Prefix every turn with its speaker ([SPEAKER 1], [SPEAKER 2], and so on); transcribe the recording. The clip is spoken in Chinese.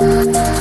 [SPEAKER 1] 啊。